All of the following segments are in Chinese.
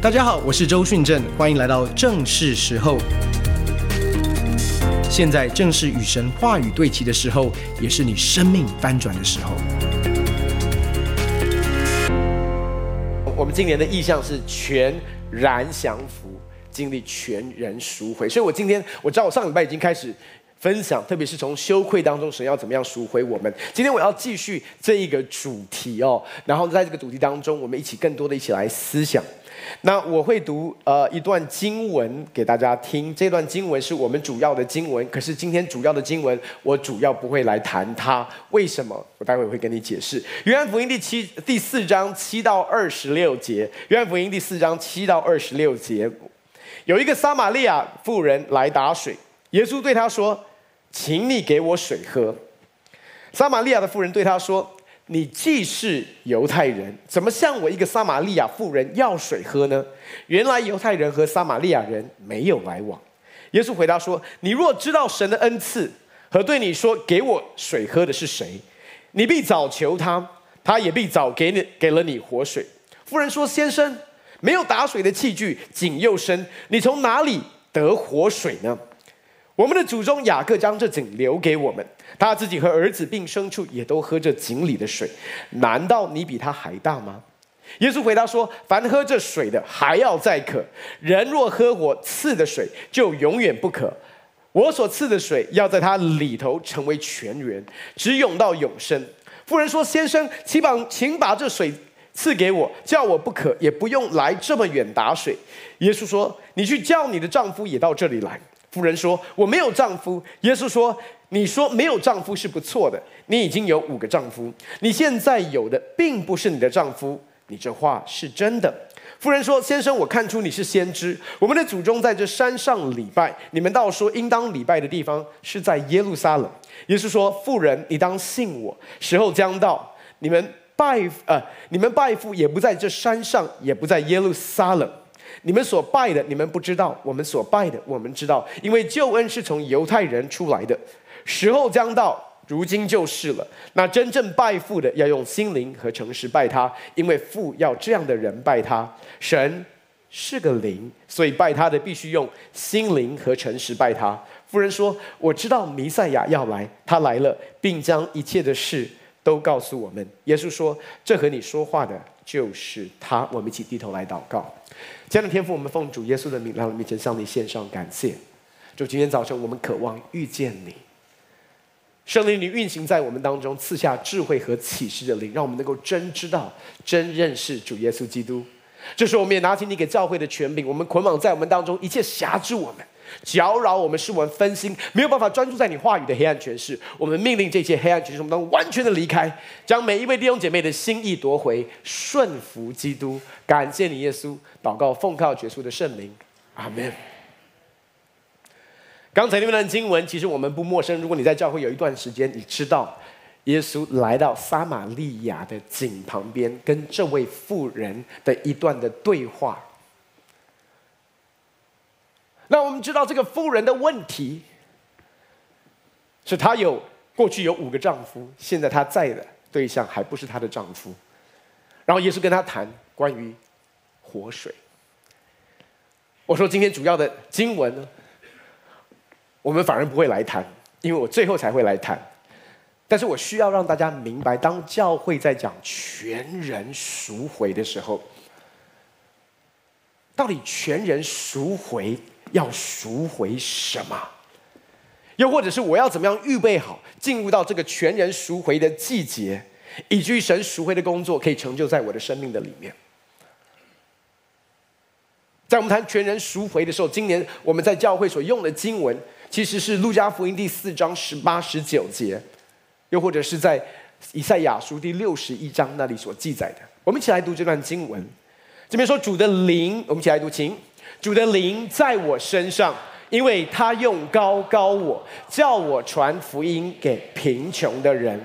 大家好，我是周训正，欢迎来到正是时候。现在正是与神话语对齐的时候，也是你生命翻转的时候。我们今年的意向是全然降服，经历全人赎回。所以我今天我知道我上礼拜已经开始。分享，特别是从羞愧当中，神要怎么样赎回我们？今天我要继续这一个主题哦，然后在这个主题当中，我们一起更多的一起来思想。那我会读呃一段经文给大家听，这段经文是我们主要的经文。可是今天主要的经文，我主要不会来谈它，为什么？我待会会跟你解释。约翰福音第七第四章七到二十六节，约翰福音第四章七到二十六节，有一个撒玛利亚妇人来打水，耶稣对她说。请你给我水喝。撒玛利亚的妇人对他说：“你既是犹太人，怎么向我一个撒玛利亚妇人要水喝呢？”原来犹太人和撒玛利亚人没有来往。耶稣回答说：“你若知道神的恩赐和对你说给我水喝的是谁，你必早求他，他也必早给你给了你活水。”妇人说：“先生，没有打水的器具，井又深，你从哪里得活水呢？”我们的祖宗雅各将这井留给我们，他自己和儿子并牲畜也都喝这井里的水。难道你比他还大吗？耶稣回答说：“凡喝这水的，还要再渴；人若喝我赐的水，就永远不渴。我所赐的水，要在他里头成为泉源，直涌到永生。”妇人说：“先生，请把请把这水赐给我，叫我不渴，也不用来这么远打水。”耶稣说：“你去叫你的丈夫也到这里来。”妇人说：“我没有丈夫。”耶稣说：“你说没有丈夫是不错的，你已经有五个丈夫，你现在有的并不是你的丈夫，你这话是真的。”妇人说：“先生，我看出你是先知。我们的祖宗在这山上礼拜，你们倒说应当礼拜的地方是在耶路撒冷。”耶稣说：“妇人，你当信我，时候将到，你们拜呃，你们拜父也不在这山上，也不在耶路撒冷。”你们所拜的，你们不知道；我们所拜的，我们知道。因为救恩是从犹太人出来的，时候将到，如今就是了。那真正拜父的，要用心灵和诚实拜他，因为父要这样的人拜他。神是个灵，所以拜他的必须用心灵和诚实拜他。妇人说：“我知道弥赛亚要来，他来了，并将一切的事都告诉我们。”耶稣说：“这和你说话的就是他。”我们一起低头来祷告。亲爱的天赋，我们奉主耶稣的名来到你面前，向你献上感谢。就今天早晨，我们渴望遇见你，圣灵，你运行在我们当中，赐下智慧和启示的灵，让我们能够真知道、真认识主耶稣基督。这时候，我们也拿起你给教会的权柄，我们捆绑在我们当中一切辖制我们。搅扰我们，使我们分心，没有办法专注在你话语的黑暗权势。我们命令这些黑暗权势，我们都完全的离开，将每一位弟兄姐妹的心意夺回，顺服基督。感谢你，耶稣。祷告，奉靠耶稣的圣名，阿门。刚才那段经文，其实我们不陌生。如果你在教会有一段时间，你知道耶稣来到撒玛利亚的井旁边，跟这位妇人的一段的对话。那我们知道这个妇人的问题，是她有过去有五个丈夫，现在她在的对象还不是她的丈夫。然后耶稣跟她谈关于活水。我说今天主要的经文呢，我们反而不会来谈，因为我最后才会来谈。但是我需要让大家明白，当教会在讲全人赎回的时候，到底全人赎回？要赎回什么？又或者是我要怎么样预备好，进入到这个全人赎回的季节，以至于神赎回的工作可以成就在我的生命的里面。在我们谈全人赎回的时候，今年我们在教会所用的经文，其实是路加福音第四章十八、十九节，又或者是在以赛亚书第六十一章那里所记载的。我们一起来读这段经文。这边说主的灵，我们一起来读，请。主的灵在我身上，因为他用膏膏我，叫我传福音给贫穷的人，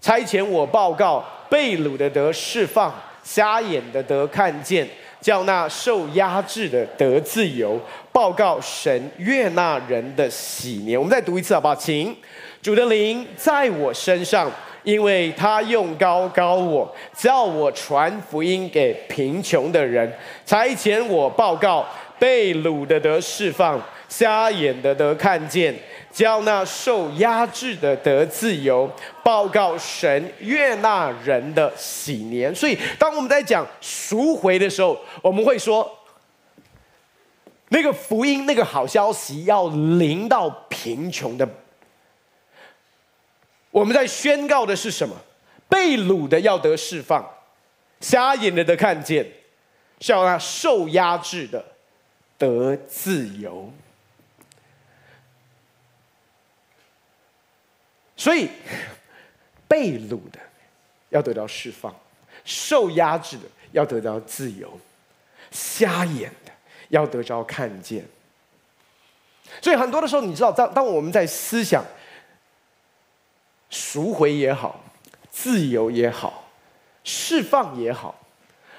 差遣我报告被掳的得释放，瞎眼的得看见，叫那受压制的得自由，报告神悦纳人的喜年。我们再读一次好不好？请主的灵在我身上。因为他用高高我，叫我传福音给贫穷的人，差遣我报告被掳的得释放，瞎眼的得看见，叫那受压制的得自由，报告神悦纳人的喜年。所以，当我们在讲赎回的时候，我们会说，那个福音，那个好消息要临到贫穷的。我们在宣告的是什么？被掳的要得释放，瞎眼的得看见，叫那受压制的得自由。所以，被掳的要得到释放，受压制的要得到自由，瞎眼的要得着看见。所以很多的时候，你知道，当当我们在思想。赎回也好，自由也好，释放也好，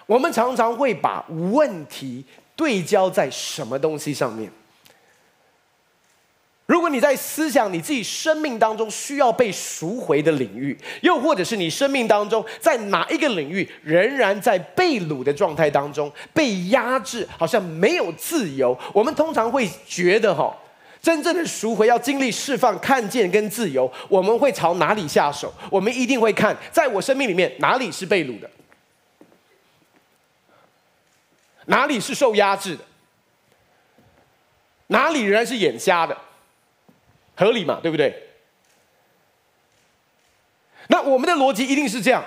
我们常常会把问题对焦在什么东西上面？如果你在思想你自己生命当中需要被赎回的领域，又或者是你生命当中在哪一个领域仍然在被掳的状态当中，被压制，好像没有自由，我们通常会觉得哈。真正的赎回要经历释放、看见跟自由，我们会朝哪里下手？我们一定会看，在我生命里面哪里是被掳的，哪里是受压制的，哪里仍然是眼瞎的，合理嘛？对不对？那我们的逻辑一定是这样：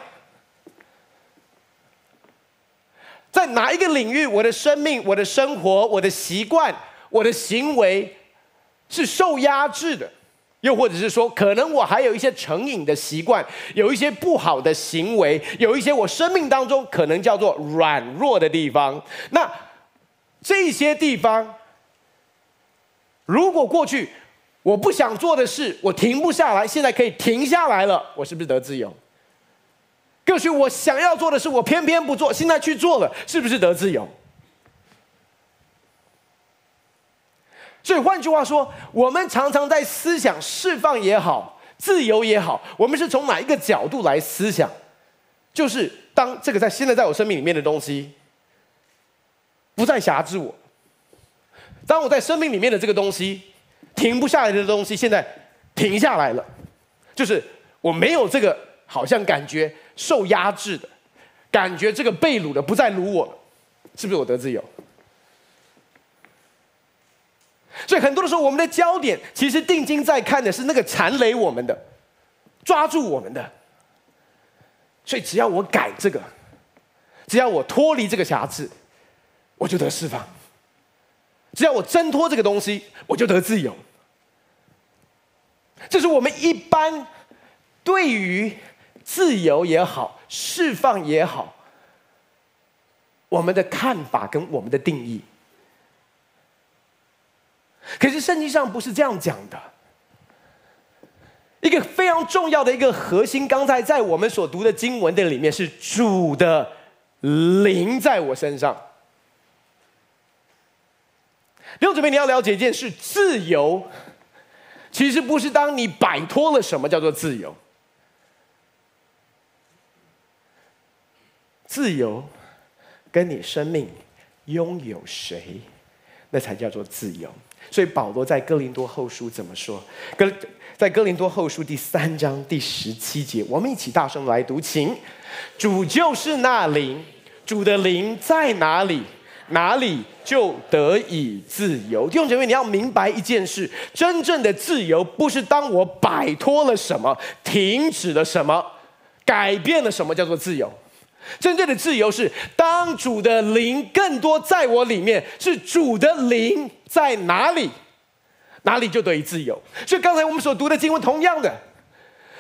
在哪一个领域，我的生命、我的生活、我的习惯、我的行为。是受压制的，又或者是说，可能我还有一些成瘾的习惯，有一些不好的行为，有一些我生命当中可能叫做软弱的地方。那这些地方，如果过去我不想做的事，我停不下来，现在可以停下来了，我是不是得自由？过去我想要做的事，我偏偏不做，现在去做了，是不是得自由？所以换句话说，我们常常在思想释放也好，自由也好，我们是从哪一个角度来思想？就是当这个在现在在我生命里面的东西不再辖制我，当我在生命里面的这个东西停不下来的东西现在停下来了，就是我没有这个好像感觉受压制的感觉，这个被掳的不再掳我了，是不是我得自由？所以很多的时候，我们的焦点其实定睛在看的是那个缠累我们的、抓住我们的。所以只要我改这个，只要我脱离这个瑕疵，我就得释放；只要我挣脱这个东西，我就得自由。这是我们一般对于自由也好、释放也好，我们的看法跟我们的定义。可是圣经上不是这样讲的。一个非常重要的一个核心，刚才在我们所读的经文的里面，是主的灵在我身上。弟兄姊妹，你要了解一件事：自由其实不是当你摆脱了什么叫做自由。自由跟你生命拥有谁，那才叫做自由。所以保罗在哥林多后书怎么说？哥在哥林多后书第三章第十七节，我们一起大声来读，请。主就是那灵，主的灵在哪里，哪里就得以自由。弟兄姐妹，你要明白一件事：真正的自由不是当我摆脱了什么，停止了什么，改变了什么叫做自由。真正的自由是当主的灵更多在我里面，是主的灵在哪里，哪里就得以自由。所以刚才我们所读的经文，同样的，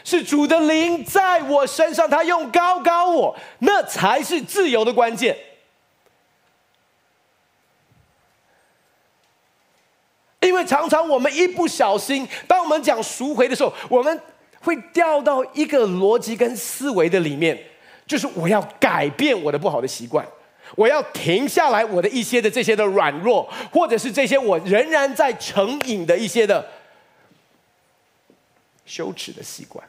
是主的灵在我身上，他用高高我，那才是自由的关键。因为常常我们一不小心，当我们讲赎回的时候，我们会掉到一个逻辑跟思维的里面。就是我要改变我的不好的习惯我要停下来我的一些的这些的软弱或者是这些我仍然在成瘾的一些的羞耻的习惯。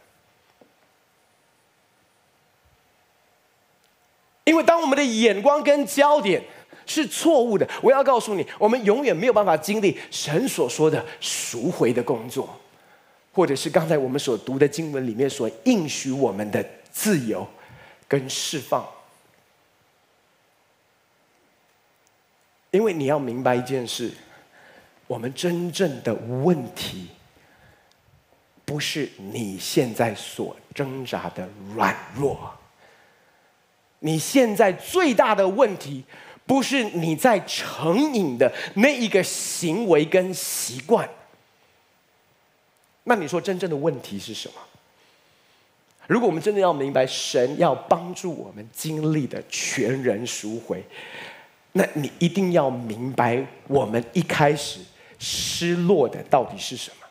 因为当我们的眼光跟焦点是错误的我要告诉你我们永远没有办法经历神所说的赎回的工作或者是刚才我们所读的经文里面所应许我们的自由。跟释放。因为你要明白一件事，我们真正的问题，不是你现在所挣扎的软弱。你现在最大的问题，不是你在成瘾的那一个行为跟习惯。那你说真正的问题是什么？如果我们真的要明白神要帮助我们经历的全人赎回。那你一定要明白，我们一开始失落的到底是什么？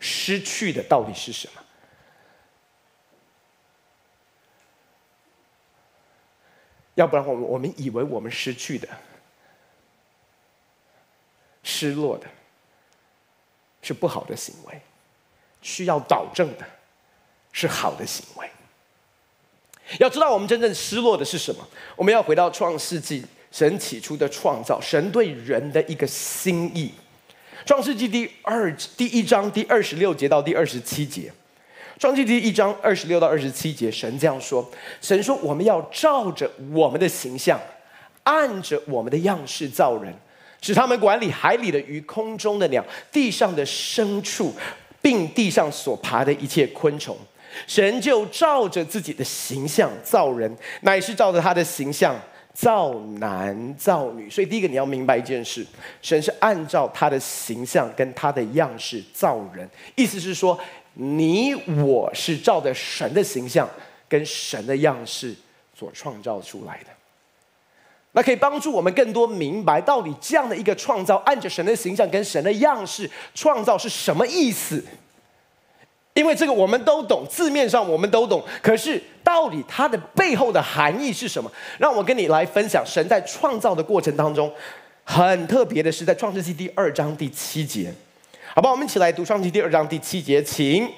失去的到底是什么？要不然，我我们以为我们失去的、失落的，是不好的行为，需要导正的，是好的行为。要知道，我们真正失落的是什么？我们要回到创世纪，神起初的创造，神对人的一个心意。创世纪第二第一章第二十六节到第二十七节，创世纪第一章二十六到二十七节，神这样说：神说，我们要照着我们的形象，按着我们的样式造人，使他们管理海里的鱼、空中的鸟、地上的牲畜，并地上所爬的一切昆虫。神就照着自己的形象造人，乃是照着他的形象造男造女。所以，第一个你要明白一件事：神是按照他的形象跟他的样式造人。意思是说，你我是照着神的形象跟神的样式所创造出来的。那可以帮助我们更多明白，到底这样的一个创造，按着神的形象跟神的样式创造是什么意思？因为这个我们都懂，字面上我们都懂，可是到底它的背后的含义是什么？让我跟你来分享，神在创造的过程当中，很特别的是在创世纪第二章第七节，好吧，我们一起来读创世纪第二章第七节，请。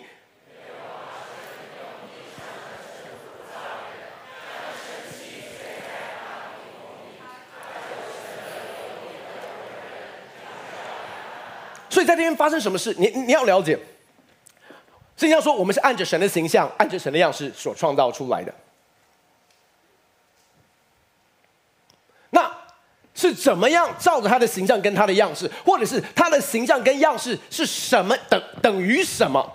所以在这边发生什么事？你你要了解。圣经上说，我们是按着神的形象，按着神的样式所创造出来的。那是怎么样照着他的形象跟他的样式，或者是他的形象跟样式是什么等等于什么？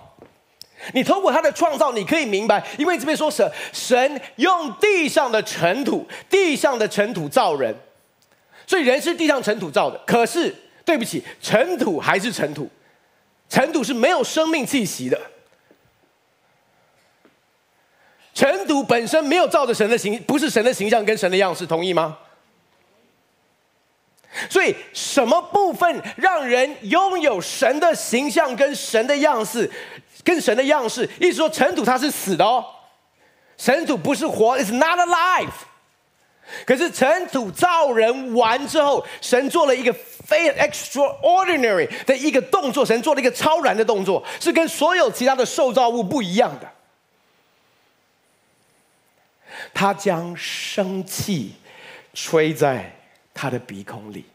你透过他的创造，你可以明白，因为这边说神神用地上的尘土，地上的尘土造人，所以人是地上尘土造的。可是对不起，尘土还是尘土，尘土是没有生命气息的。尘土本身没有照着神的形，不是神的形象跟神的样式，同意吗？所以什么部分让人拥有神的形象跟神的样式，跟神的样式？意思说尘土它是死的哦，尘土不是活，It's not alive。可是尘土造人完之后，神做了一个非 extraordinary 的一个动作，神做了一个超然的动作，是跟所有其他的受造物不一样的。他将生气吹在他的鼻孔里，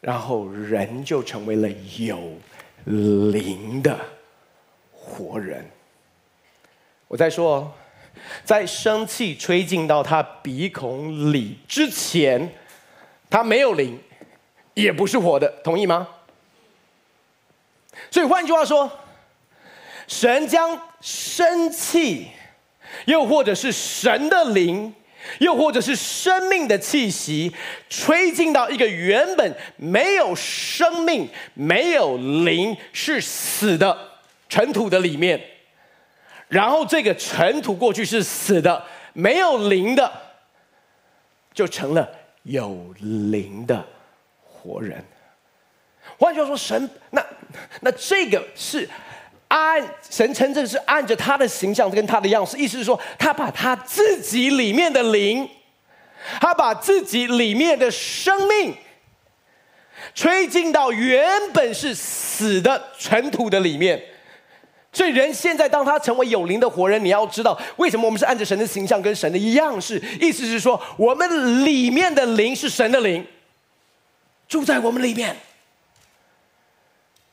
然后人就成为了有灵的活人。我再说，在生气吹进到他鼻孔里之前，他没有灵，也不是活的，同意吗？所以换句话说。神将生气，又或者是神的灵，又或者是生命的气息，吹进到一个原本没有生命、没有灵、是死的尘土的里面，然后这个尘土过去是死的、没有灵的，就成了有灵的活人。换句话说，神那那这个是。按神称这是按着他的形象跟他的样式，意思是说，他把他自己里面的灵，他把自己里面的生命，吹进到原本是死的尘土的里面，所以人现在当他成为有灵的活人，你要知道为什么我们是按着神的形象跟神的样式，意思是说我们里面的灵是神的灵，住在我们里面。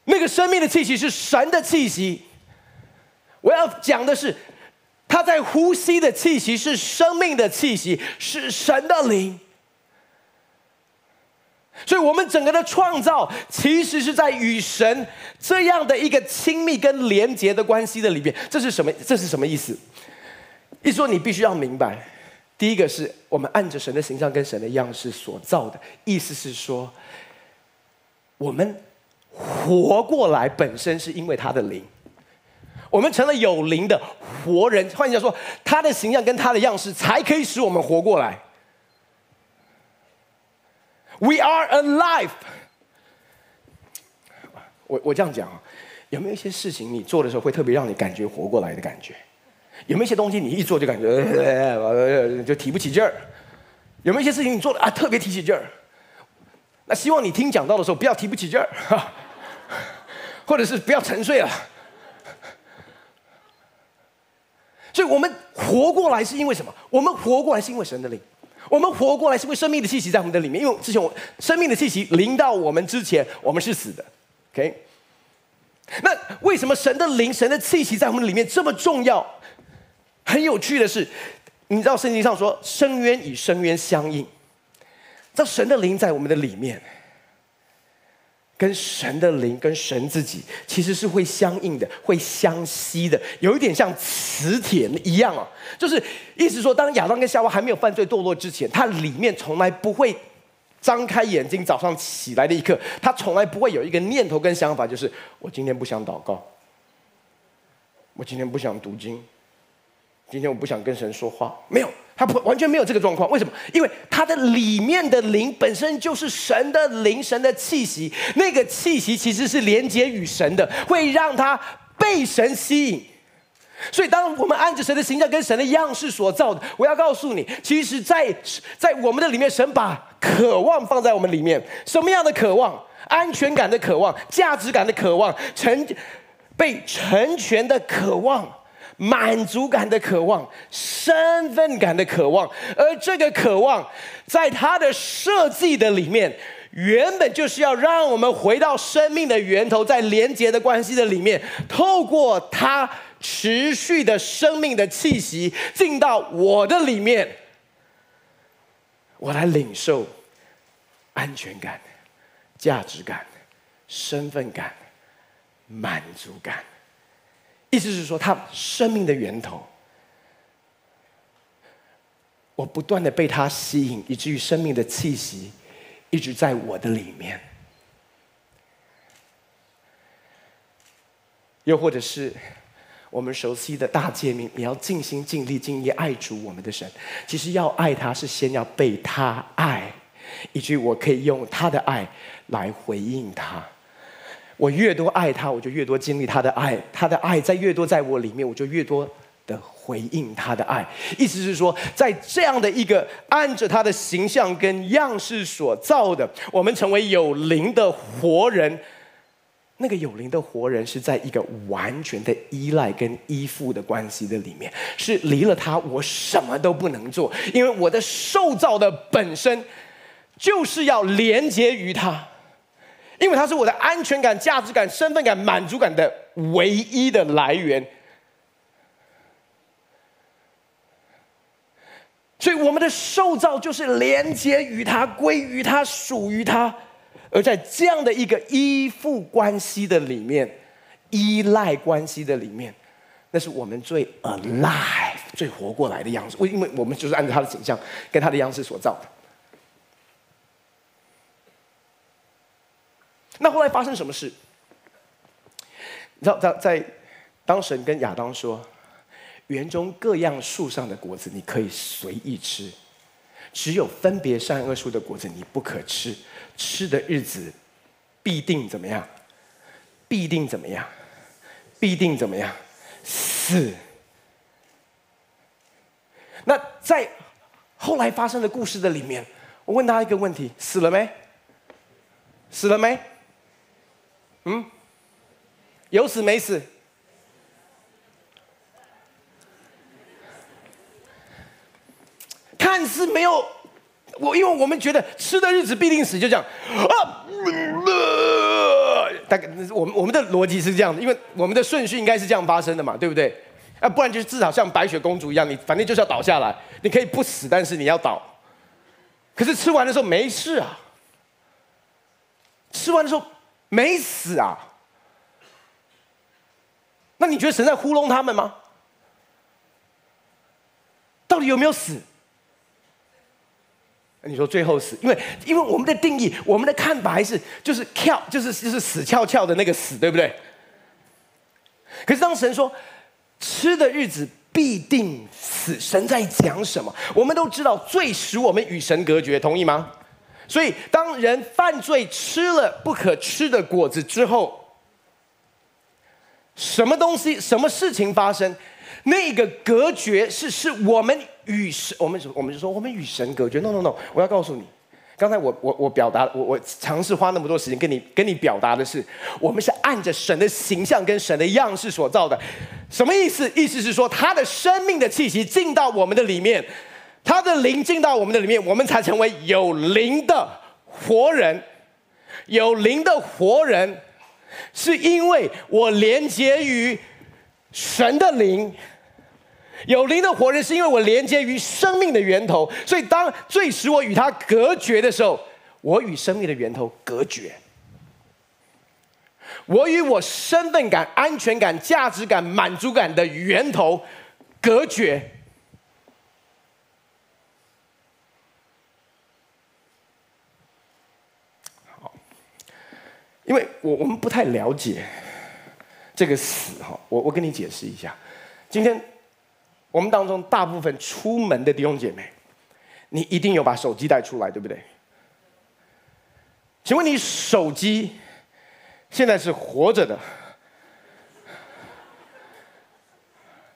那个生命的气息是神的气息。我要讲的是，他在呼吸的气息是生命的气息，是神的灵。所以，我们整个的创造其实是在与神这样的一个亲密跟连结的关系的里边。这是什么？这是什么意思？一说，你必须要明白，第一个是我们按着神的形象跟神的样式所造的。意思是说，我们活过来本身是因为他的灵，我们成了有灵的活人。换句话说，他的形象跟他的样式才可以使我们活过来。We are alive。我我这样讲啊，有没有一些事情你做的时候会特别让你感觉活过来的感觉？有没有一些东西你一做就感觉就提不起劲儿？有没有一些事情你做的啊特别提起劲儿？那希望你听讲到的时候不要提不起劲儿，或者是不要沉睡了。所以我们活过来是因为什么？我们活过来是因为神的灵。我们活过来是因为生命的气息在我们的里面，因为之前我生命的气息临到我们之前，我们是死的。OK，那为什么神的灵、神的气息在我们里面这么重要？很有趣的是，你知道圣经上说深渊与深渊相应，这神的灵在我们的里面。跟神的灵、跟神自己其实是会相应的，会相吸的，有一点像磁铁一样啊。就是意思说，当亚当跟夏娃还没有犯罪堕落之前，他里面从来不会张开眼睛，早上起来的一刻，他从来不会有一个念头跟想法，就是我今天不想祷告，我今天不想读经，今天我不想跟神说话，没有。他不完全没有这个状况，为什么？因为他的里面的灵本身就是神的灵，神的气息，那个气息其实是连接与神的，会让他被神吸引。所以，当我们按着神的形象跟神的样式所造的，我要告诉你，其实在，在在我们的里面，神把渴望放在我们里面。什么样的渴望？安全感的渴望，价值感的渴望，成被成全的渴望。满足感的渴望，身份感的渴望，而这个渴望，在他的设计的里面，原本就是要让我们回到生命的源头，在连结的关系的里面，透过他持续的生命的气息进到我的里面，我来领受安全感、价值感、身份感、满足感。意思是说，他生命的源头，我不断的被他吸引，以至于生命的气息一直在我的里面。又或者是我们熟悉的大诫命，你要尽心尽力尽意爱主我们的神。其实要爱他，是先要被他爱，以至于我可以用他的爱来回应他。我越多爱他，我就越多经历他的爱。他的爱在越多在我里面，我就越多的回应他的爱。意思是说，在这样的一个按着他的形象跟样式所造的，我们成为有灵的活人。那个有灵的活人是在一个完全的依赖跟依附的关系的里面，是离了他我什么都不能做，因为我的受造的本身就是要连接于他。因为它是我的安全感、价值感、身份感、满足感的唯一的来源，所以我们的受造就是连接于他、归于他、属于他，而在这样的一个依附关系的里面、依赖关系的里面，那是我们最 alive、最活过来的样子。为因为我们就是按照他的形象跟他的样式所造的。那后来发生什么事？你知道，在在当神跟亚当说，园中各样树上的果子你可以随意吃，只有分别善恶树的果子你不可吃，吃的日子必定怎么样？必定怎么样？必定怎么样？死。那在后来发生的故事的里面，我问他一个问题：死了没？死了没？嗯？有死没死？看似没有我因为我们觉得吃的日子必定死就这样。啊大概我们我们的逻辑是这样的因为我们的顺序应该是这样发生的嘛对不对？啊不然就至少像白雪公主一样你反正就是要倒下来你可以不死但是你要倒。可是吃完的时候没事啊。吃完的时候没死啊。那你觉得神在糊弄他们吗？到底有没有死？你说最后死，因为因为我们的定义，我们的看法还是就是翘，就是就是死翘翘的那个死，对不对？可是当神说吃的日子必定死，神在讲什么？我们都知道罪使我们与神隔绝，同意吗？所以当人犯罪吃了不可吃的果子之后，什么东西、什么事情发生？那个隔绝是是我们与神，我们我们就说我们与神隔绝。No No No，我要告诉你，刚才我我我表达，我我尝试花那么多时间跟你跟你表达的是，我们是按着神的形象跟神的样式所造的。什么意思？意思是说，他的生命的气息进到我们的里面，他的灵进到我们的里面，我们才成为有灵的活人。有灵的活人，是因为我连接于神的灵。有灵的活人，是因为我连接于生命的源头，所以当最使我与他隔绝的时候，我与生命的源头隔绝，我与我身份感、安全感、价值感、满足感的源头隔绝。因为我我们不太了解这个死哈，我我跟你解释一下，今天。我们当中大部分出门的弟兄姐妹，你一定有把手机带出来，对不对？请问你手机现在是活着的？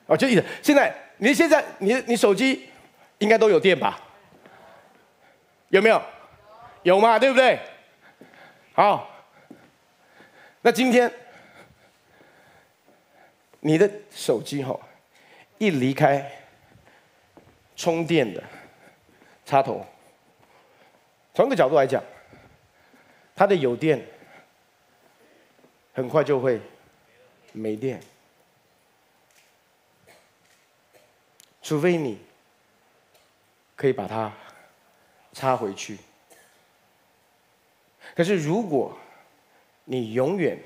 哦，就意思，现在你现在你你手机应该都有电吧？有没有？有嘛？对不对？好，那今天你的手机哈？一离开充电的插头，从一个角度来讲，它的有电很快就会没电，除非你可以把它插回去。可是如果你永远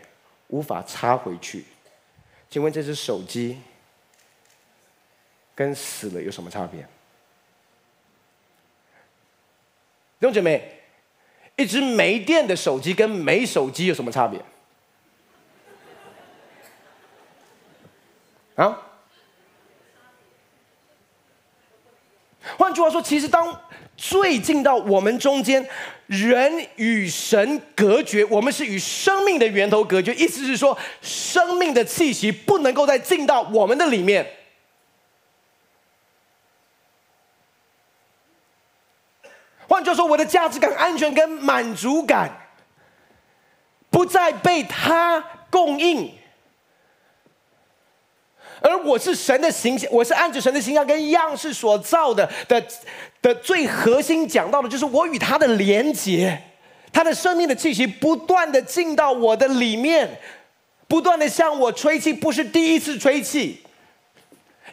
无法插回去，请问这只手机？跟死了有什么差别？弟兄姐妹，一只没电的手机跟没手机有什么差别？啊？换句话说，其实当最近到我们中间，人与神隔绝，我们是与生命的源头隔绝。意思是说，生命的气息不能够再进到我们的里面。换句话说，我的价值感、安全跟满足感不再被他供应，而我是神的形象，我是按着神的形象跟样式所造的的的最核心讲到的，就是我与他的连结，他的生命的气息不断的进到我的里面，不断的向我吹气，不是第一次吹气，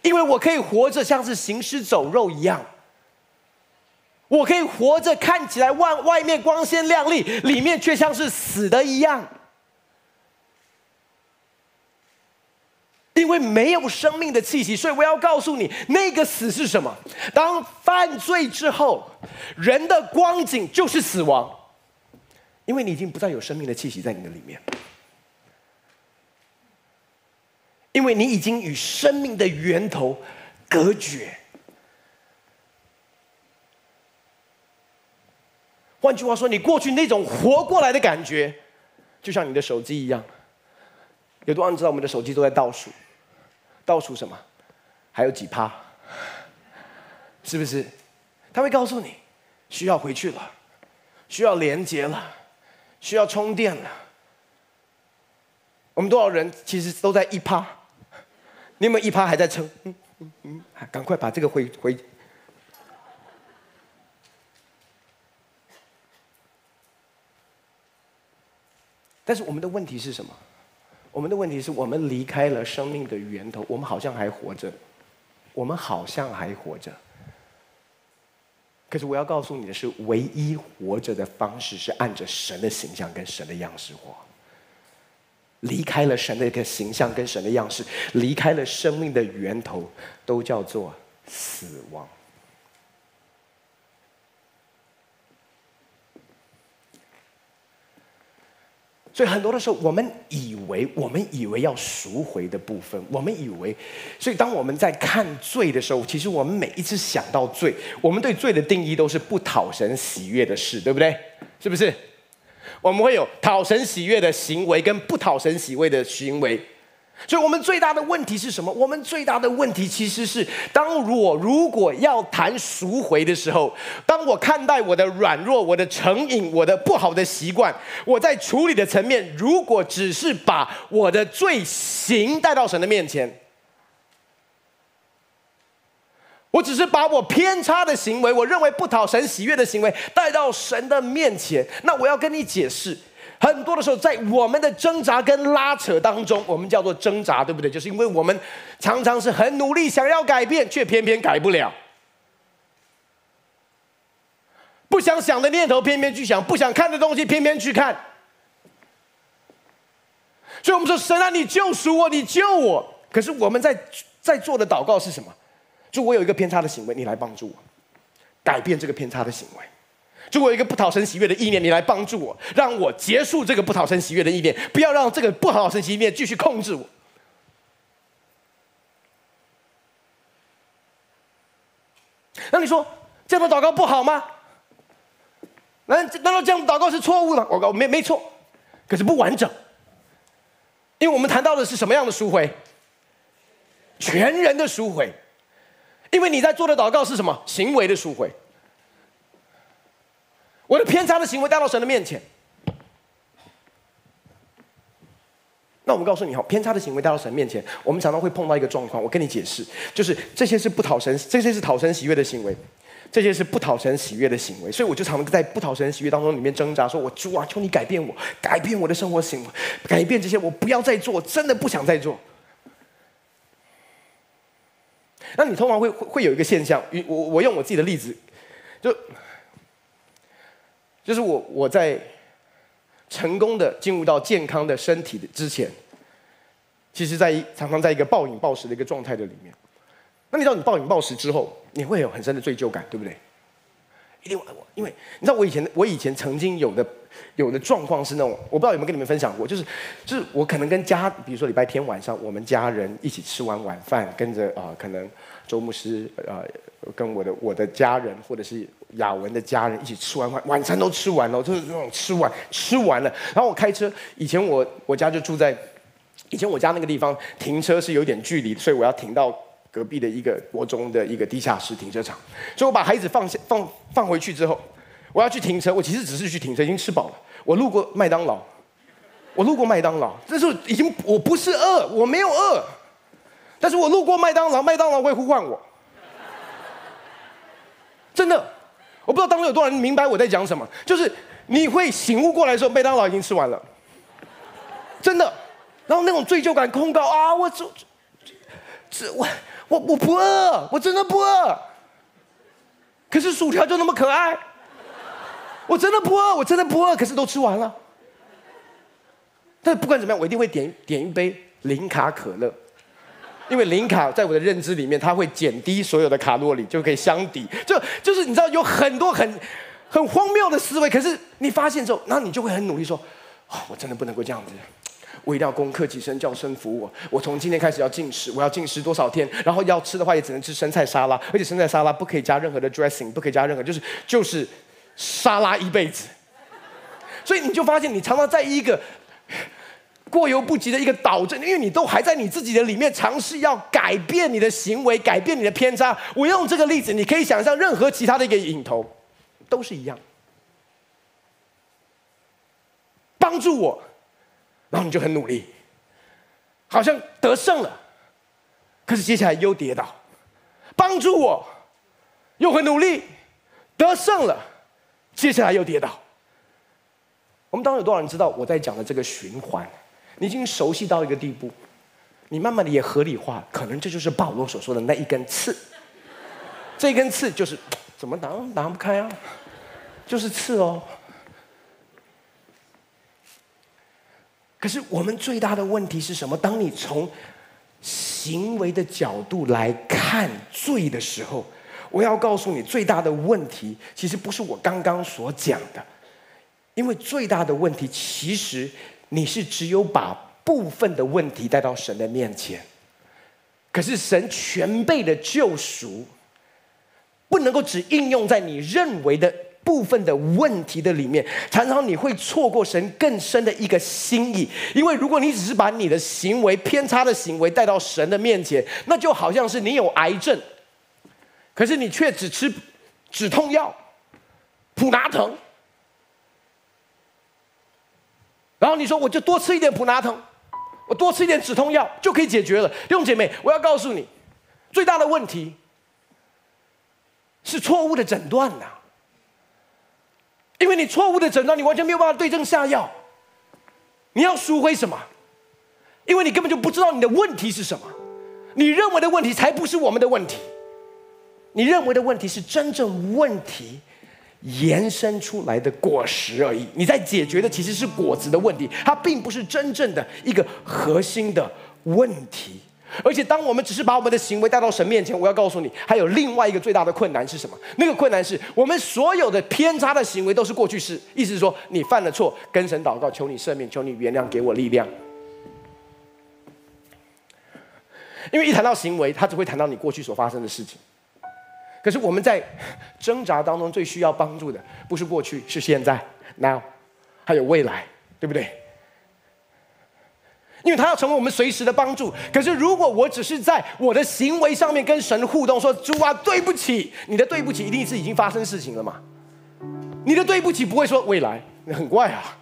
因为我可以活着像是行尸走肉一样。我可以活着，看起来外外面光鲜亮丽，里面却像是死的一样，因为没有生命的气息。所以我要告诉你，那个死是什么？当犯罪之后，人的光景就是死亡，因为你已经不再有生命的气息在你的里面，因为你已经与生命的源头隔绝。换句话说，你过去那种活过来的感觉，就像你的手机一样。有多少人知道我们的手机都在倒数？倒数什么？还有几趴。是不是？他会告诉你需要回去了，需要连接了，需要充电了。我们多少人其实都在一趴，你有没有一趴还在撑？嗯嗯嗯，赶快把这个回回。但是我们的问题是什么？我们的问题是我们离开了生命的源头，我们好像还活着，我们好像还活着。可是我要告诉你的是，唯一活着的方式是按着神的形象跟神的样式活。离开了神的一个形象跟神的样式，离开了生命的源头，都叫做死亡。所以很多的时候，我们以为我们以为要赎回的部分，我们以为，所以当我们在看罪的时候，其实我们每一次想到罪，我们对罪的定义都是不讨神喜悦的事，对不对？是不是？我们会有讨神喜悦的行为跟不讨神喜悦的行为。所以我们最大的问题是什么？我们最大的问题其实是，当我如果要谈赎回的时候，当我看待我的软弱、我的成瘾、我的不好的习惯，我在处理的层面，如果只是把我的罪行带到神的面前，我只是把我偏差的行为，我认为不讨神喜悦的行为带到神的面前，那我要跟你解释。很多的时候，在我们的挣扎跟拉扯当中，我们叫做挣扎，对不对？就是因为我们常常是很努力想要改变，却偏偏改不了。不想想的念头，偏偏去想；不想看的东西，偏偏去看。所以我们说：“神啊，你救赎我，你救我。”可是我们在在做的祷告是什么？就我有一个偏差的行为，你来帮助我改变这个偏差的行为。如果有一个不讨神喜悦的意念，你来帮助我，让我结束这个不讨神喜悦的意念，不要让这个不讨神喜悦继续控制我。那你说这样的祷告不好吗？难难道这样祷告是错误的？我告没没错，可是不完整，因为我们谈到的是什么样的赎回？全人的赎回，因为你在做的祷告是什么？行为的赎回。我的偏差的行为带到神的面前，那我们告诉你哈，偏差的行为带到神面前，我们常常会碰到一个状况。我跟你解释，就是这些是不讨神，这些是讨神喜悦的行为，这些是不讨神喜悦的行为。所以我就常常在不讨神喜悦当中里面挣扎，说我主啊，求你改变我，改变我的生活行为，改变这些，我不要再做，真的不想再做。那你通常会会有一个现象，我我用我自己的例子，就。就是我我在成功的进入到健康的身体的之前，其实在常常在一个暴饮暴食的一个状态的里面。那你知道你暴饮暴食之后，你会有很深的罪疚感，对不对？一定我，因为你知道我以前我以前曾经有的有的状况是那种，我不知道有没有跟你们分享过，就是就是我可能跟家，比如说礼拜天晚上，我们家人一起吃完晚饭，跟着啊、可能周牧师啊。跟我的我的家人，或者是雅文的家人一起吃完饭，晚餐都吃完了，就是那种吃完吃完了。然后我开车，以前我我家就住在，以前我家那个地方停车是有点距离，所以我要停到隔壁的一个国中的一个地下室停车场。所以我把孩子放下放放回去之后，我要去停车。我其实只是去停车，已经吃饱了。我路过麦当劳，我路过麦当劳，这时候已经我不是饿，我没有饿，但是我路过麦当劳，麦当劳会呼唤我。真的，我不知道当中有多少人明白我在讲什么。就是你会醒悟过来的时候，麦当劳已经吃完了，真的。然后那种罪疚感控告啊，我这这我我我不饿，我真的不饿。可是薯条就那么可爱，我真的不饿，我真的不饿。可是都吃完了。但不管怎么样，我一定会点点一杯零卡可乐。因为零卡在我的认知里面，它会减低所有的卡路里，就可以相抵。就就是你知道有很多很很荒谬的思维，可是你发现之后，然后你就会很努力说：哦，我真的不能够这样子，我一定要攻克己身，叫声服我。我从今天开始要禁食，我要禁食多少天？然后要吃的话也只能吃生菜沙拉，而且生菜沙拉不可以加任何的 dressing，不可以加任何，就是就是沙拉一辈子。所以你就发现，你常常在一个。过犹不及的一个导正，因为你都还在你自己的里面尝试要改变你的行为，改变你的偏差。我用这个例子，你可以想象任何其他的一个影头，都是一样。帮助我，然后你就很努力，好像得胜了，可是接下来又跌倒。帮助我，又很努力，得胜了，接下来又跌倒。我们当中有多少人知道我在讲的这个循环？你已经熟悉到一个地步，你慢慢的也合理化，可能这就是保罗所说的那一根刺。这根刺就是怎么拿拿不开啊，就是刺哦。可是我们最大的问题是什么？当你从行为的角度来看罪的时候，我要告诉你，最大的问题其实不是我刚刚所讲的，因为最大的问题其实你是只有把部分的问题带到神的面前，可是神全备的救赎不能够只应用在你认为的部分的问题的里面，常常你会错过神更深的一个心意。因为如果你只是把你的行为偏差的行为带到神的面前，那就好像是你有癌症，可是你却只吃止痛药普拿疼，然后你说我就多吃一点普拿疼，我多吃一点止痛药就可以解决了。弟兄姐妹，我要告诉你，最大的问题是错误的诊断呐。因为你错误的诊断，你完全没有办法对症下药。你要赎回什么？因为你根本就不知道你的问题是什么。你认为的问题才不是我们的问题。你认为的问题是真正问题延伸出来的果实而已。你在解决的其实是果子的问题，它并不是真正的一个核心的问题。而且，当我们只是把我们的行为带到神面前，我要告诉你，还有另外一个最大的困难是什么？那个困难是我们所有的偏差的行为都是过去式。意思是说，你犯了错，跟神祷告，求你赦免，求你原谅，给我力量。因为一谈到行为，他只会谈到你过去所发生的事情。可是我们在挣扎当中最需要帮助的，不是过去，是现在，now，还有未来，对不对？因为他要成为我们随时的帮助。可是，如果我只是在我的行为上面跟神互动，说“主啊，对不起”，你的对不起一定是已经发生事情了嘛？你的对不起不会说未来，很怪啊。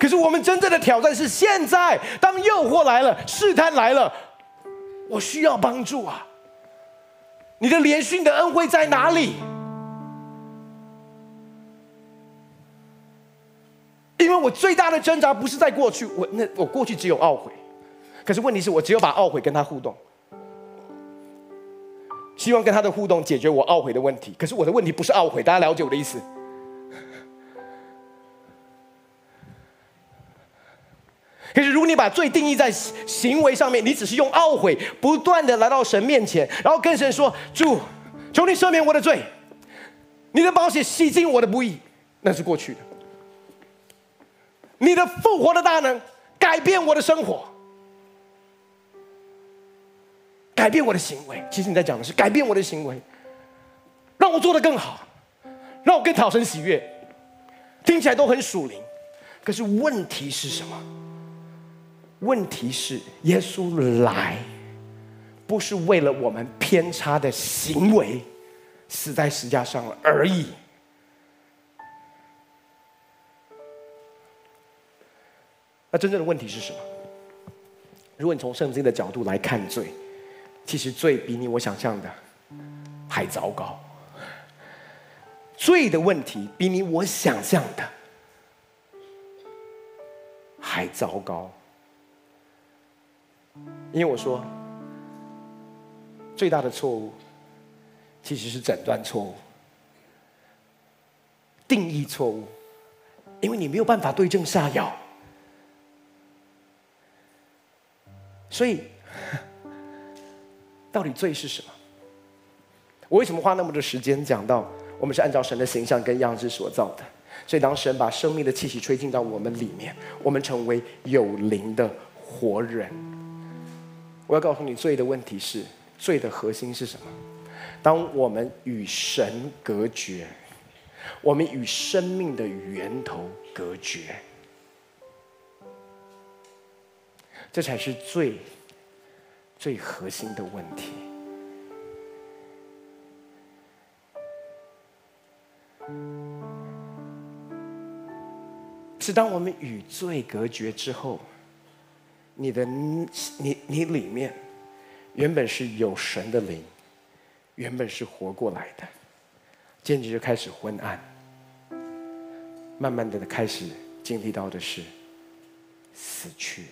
可是，我们真正的挑战是现在，当诱惑来了，试探来了，我需要帮助啊！你的怜恤的恩惠在哪里？因为我最大的挣扎不是在过去，我那我过去只有懊悔，可是问题是我只有把懊悔跟他互动，希望跟他的互动解决我懊悔的问题。可是我的问题不是懊悔，大家了解我的意思？可是如果你把罪定义在行为上面，你只是用懊悔不断的来到神面前，然后跟神说：“主，求你赦免我的罪，你的宝血洗净我的不义。”那是过去的。你的复活的大能改变我的生活，改变我的行为。其实你在讲的是改变我的行为，让我做得更好，让我更讨神喜悦。听起来都很属灵，可是问题是什么？问题是耶稣来，不是为了我们偏差的行为死在十架上了而已。那真正的问题是什么？如果你从圣经的角度来看罪，其实罪比你我想象的还糟糕。罪的问题比你我想象的还糟糕。因为我说，最大的错误其实是诊断错误、定义错误，因为你没有办法对症下药。所以，到底罪是什么？我为什么花那么多时间讲到我们是按照神的形象跟样式所造的？所以，当神把生命的气息吹进到我们里面，我们成为有灵的活人。我要告诉你，罪的问题是，罪的核心是什么？当我们与神隔绝，我们与生命的源头隔绝。这才是最最核心的问题。是当我们与罪隔绝之后，你的你你里面原本是有神的灵，原本是活过来的，渐渐就开始昏暗。慢慢的开始经历到的是死去。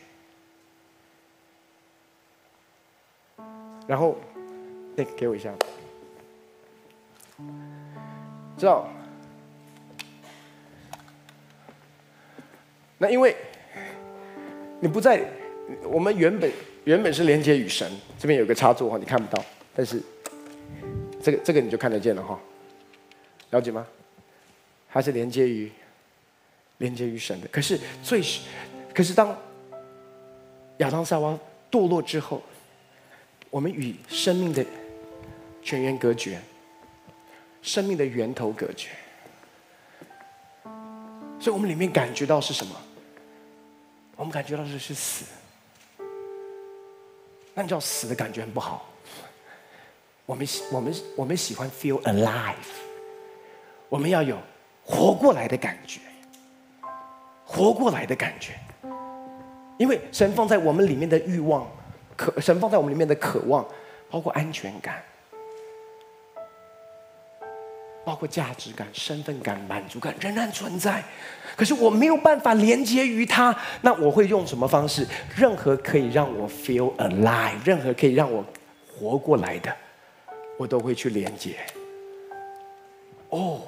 然后，那个给我一下，知道？那因为你不在，我们原本原本是连接与神，这边有个插座哈，你看不到，但是这个这个你就看得见了哈，了解吗？它是连接于连接于神的，可是最，可是当亚当夏娃堕落之后。我们与生命的泉源隔绝，生命的源头隔绝，所以我们里面感觉到是什么？我们感觉到的是死。那你知道死的感觉很不好。我们喜我们我们喜欢 feel alive，我们要有活过来的感觉，活过来的感觉，因为神放在我们里面的欲望。可神放在我们里面的渴望，包括安全感，包括价值感、身份感、满足感，仍然存在。可是我没有办法连接于它，那我会用什么方式？任何可以让我 feel alive，任何可以让我活过来的，我都会去连接。哦。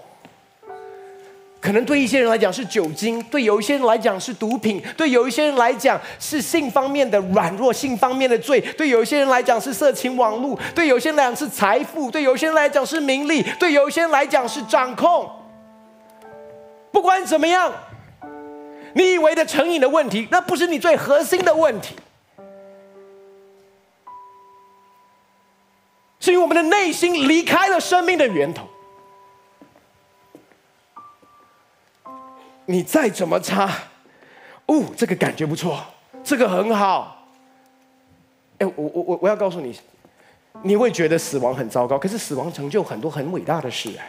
可能对一些人来讲是酒精，对有一些人来讲是毒品，对有一些人来讲是性方面的软弱、性方面的罪，对有一些人来讲是色情网络，对有些人来讲是财富，对有些人来讲是名利，对有些人来讲是掌控。不管怎么样，你以为的成瘾的问题，那不是你最核心的问题，是因为我们的内心离开了生命的源头。你再怎么擦，哦，这个感觉不错，这个很好。哎，我我我我要告诉你，你会觉得死亡很糟糕，可是死亡成就很多很伟大的事哎。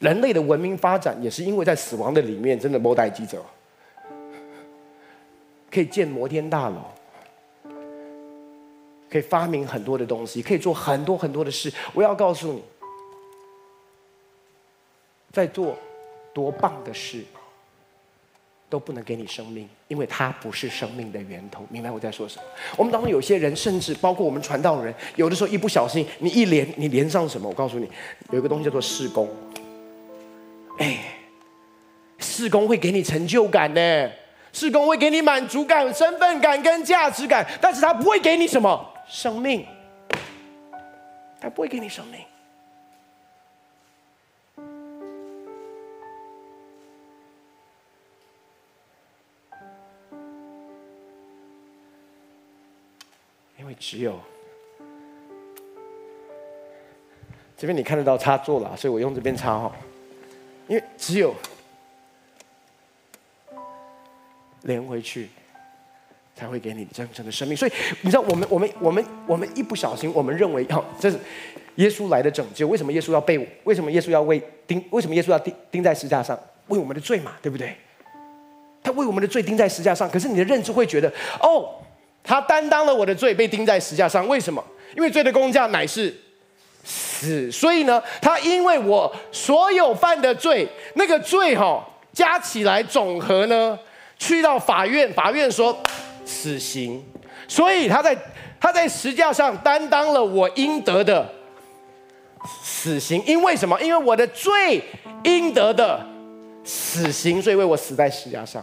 人类的文明发展也是因为在死亡的里面真的没带记者，可以建摩天大楼，可以发明很多的东西，可以做很多很多的事。我要告诉你，在做多棒的事。都不能给你生命，因为它不是生命的源头。明白我在说什么？我们当中有些人，甚至包括我们传道人，有的时候一不小心，你一连你连上什么？我告诉你，有一个东西叫做事工。哎，事工会给你成就感呢，事工会给你满足感、身份感跟价值感，但是它不会给你什么生命，它不会给你生命。只有这边你看得到插座了，所以我用这边插哈。因为只有连回去，才会给你真正的生命。所以你知道，我们我们我们我们一不小心，我们认为哦，这是耶稣来的拯救。为什么耶稣要被？为什么耶稣要为钉？为什么耶稣要钉钉在十字架上？为我们的罪嘛，对不对？他为我们的罪钉在十字架上。可是你的认知会觉得，哦。他担当了我的罪，被钉在石架上。为什么？因为罪的工价乃是死。所以呢，他因为我所有犯的罪，那个罪哈、加起来总和呢，去到法院，法院说死刑。所以他在他在石架上担当了我应得的死刑。因为什么？因为我的罪应得的死刑，所以为我死在石架上。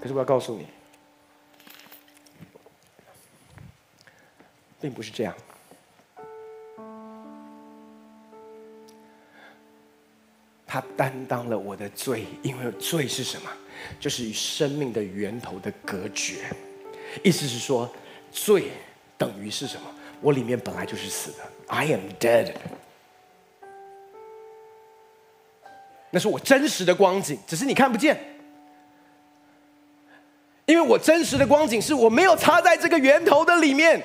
可是我要告诉你。并不是这样，他担当了我的罪，因为罪是什么？就是与生命的源头的隔绝。意思是说，罪等于是什么？我里面本来就是死的，I am dead。那是我真实的光景，只是你看不见，因为我真实的光景是我没有插在这个源头的里面。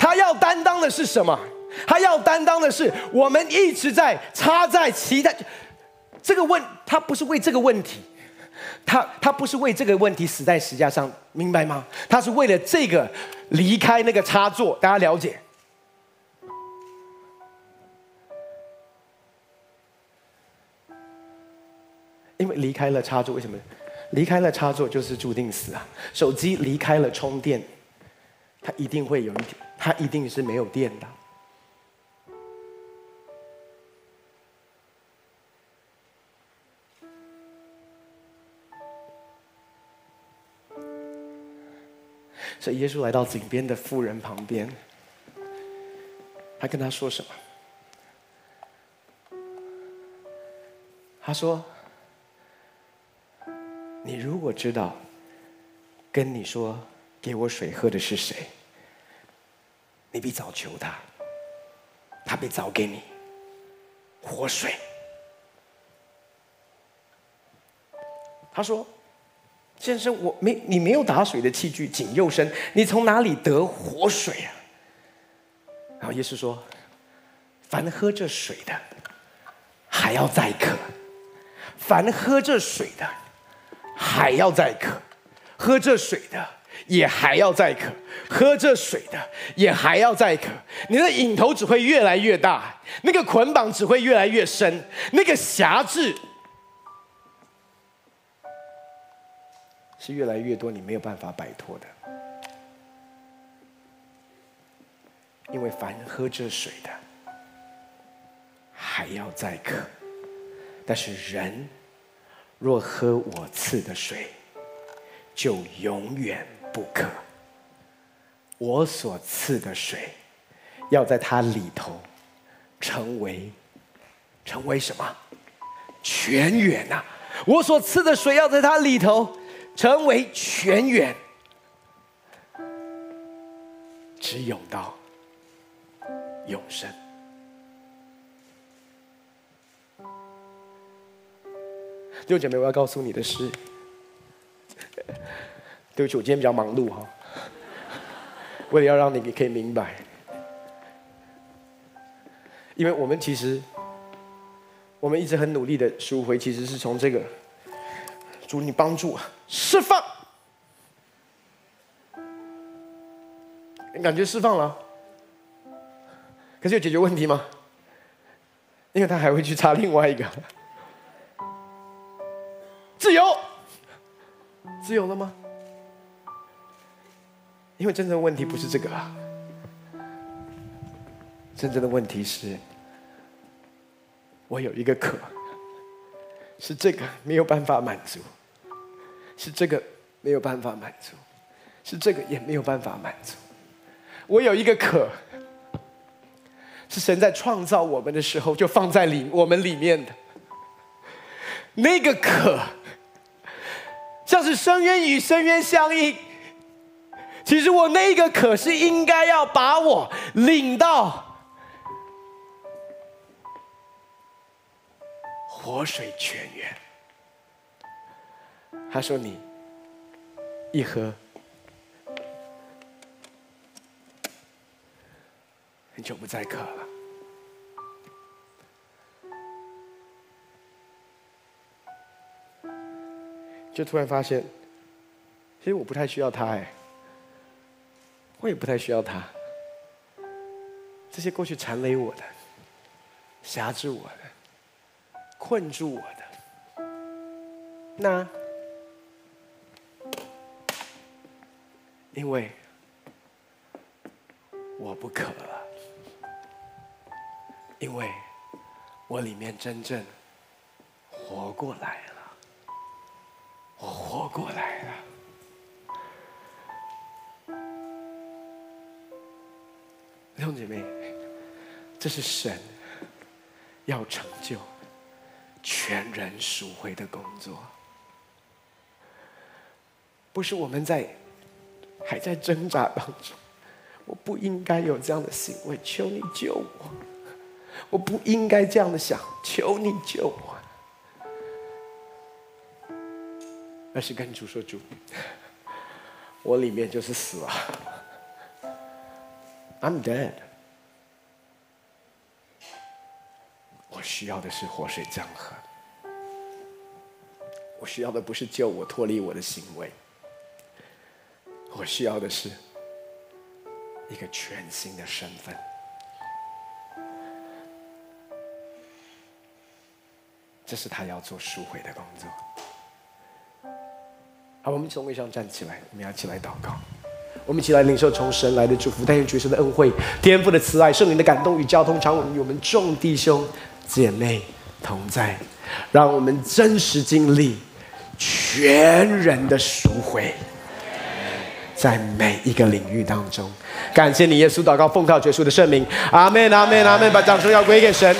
他要担当的是什么？他要担当的是我们一直在插在其他这个问他不是为这个问题他他不是为这个问题死在石架上明白吗？他是为了这个离开那个插座大家了解。因为离开了插座为什么？离开了插座就是注定死啊。手机离开了充电它一定会有一点它一定是没有电的。所以耶稣来到井边的妇人旁边，他跟他说什么？他说：“你如果知道，跟你说给我水喝的是谁，你必早求他，他必早给你活水。”他说。先生，我没你没有打水的器具，井又深，你从哪里得活水啊？然后耶稣说：“凡喝这水的，还要再渴；凡喝这水的，还要再渴；喝这水的，也还要再渴；喝这水的，也还要再渴。你的瘾头只会越来越大，那个捆绑只会越来越深，那个辖制。”是越来越多，你没有办法摆脱的。因为凡喝这水的，还要再渴；但是人若喝我赐的水，就永远不可。我所赐的水，要在它里头成为，成为什么？泉源呐！我所赐的水要在它里头。成为泉源，只涌到永生。六姐妹，我要告诉你的是，对不起，我今天比较忙碌哈。为了要让你可以明白，因为我们其实，我们一直很努力的赎回，其实是从这个。主，你帮助释放，你感觉释放了，可是有解决问题吗？因为他还会去插另外一个自由，自由了吗？因为真正的问题不是这个啊，真正的问题是，我有一个渴，是这个没有办法满足。是这个没有办法满足，是这个也没有办法满足。我有一个渴，是神在创造我们的时候就放在里我们里面的。那个渴，像是深渊与深渊相应。其实我那个渴是应该要把我领到活水泉源。他说：“你一喝，你就不再渴了。”就突然发现，其实我不太需要他哎，我也不太需要他。这些过去缠累我的、辖制我的、困住我的，那。因为我不渴了，因为我里面真正活过来了，我活过来了。弟兄姐妹，这是神要成就全人赎回的工作，不是我们在。还在挣扎当中，我不应该有这样的行为，求你救我！我不应该这样的想，求你救我！而是跟主说：“主，我里面就是死了，I'm dead。我需要的是活水江河，我需要的不是救我脱离我的行为。”我需要的是一个全新的身份。这是他要做赎回的工作。好，我们从位上站起来，我们要起来祷告。我们一起来领受从神来的祝福，但愿主神的恩惠、天父的慈爱、圣灵的感动与交通，常与我们众弟兄姐妹同在，让我们真实经历全人的赎回，在每一个领域当中。感谢你，耶稣，祷告奉靠耶稣的圣名，阿门，阿门，阿门。把掌声要归给神。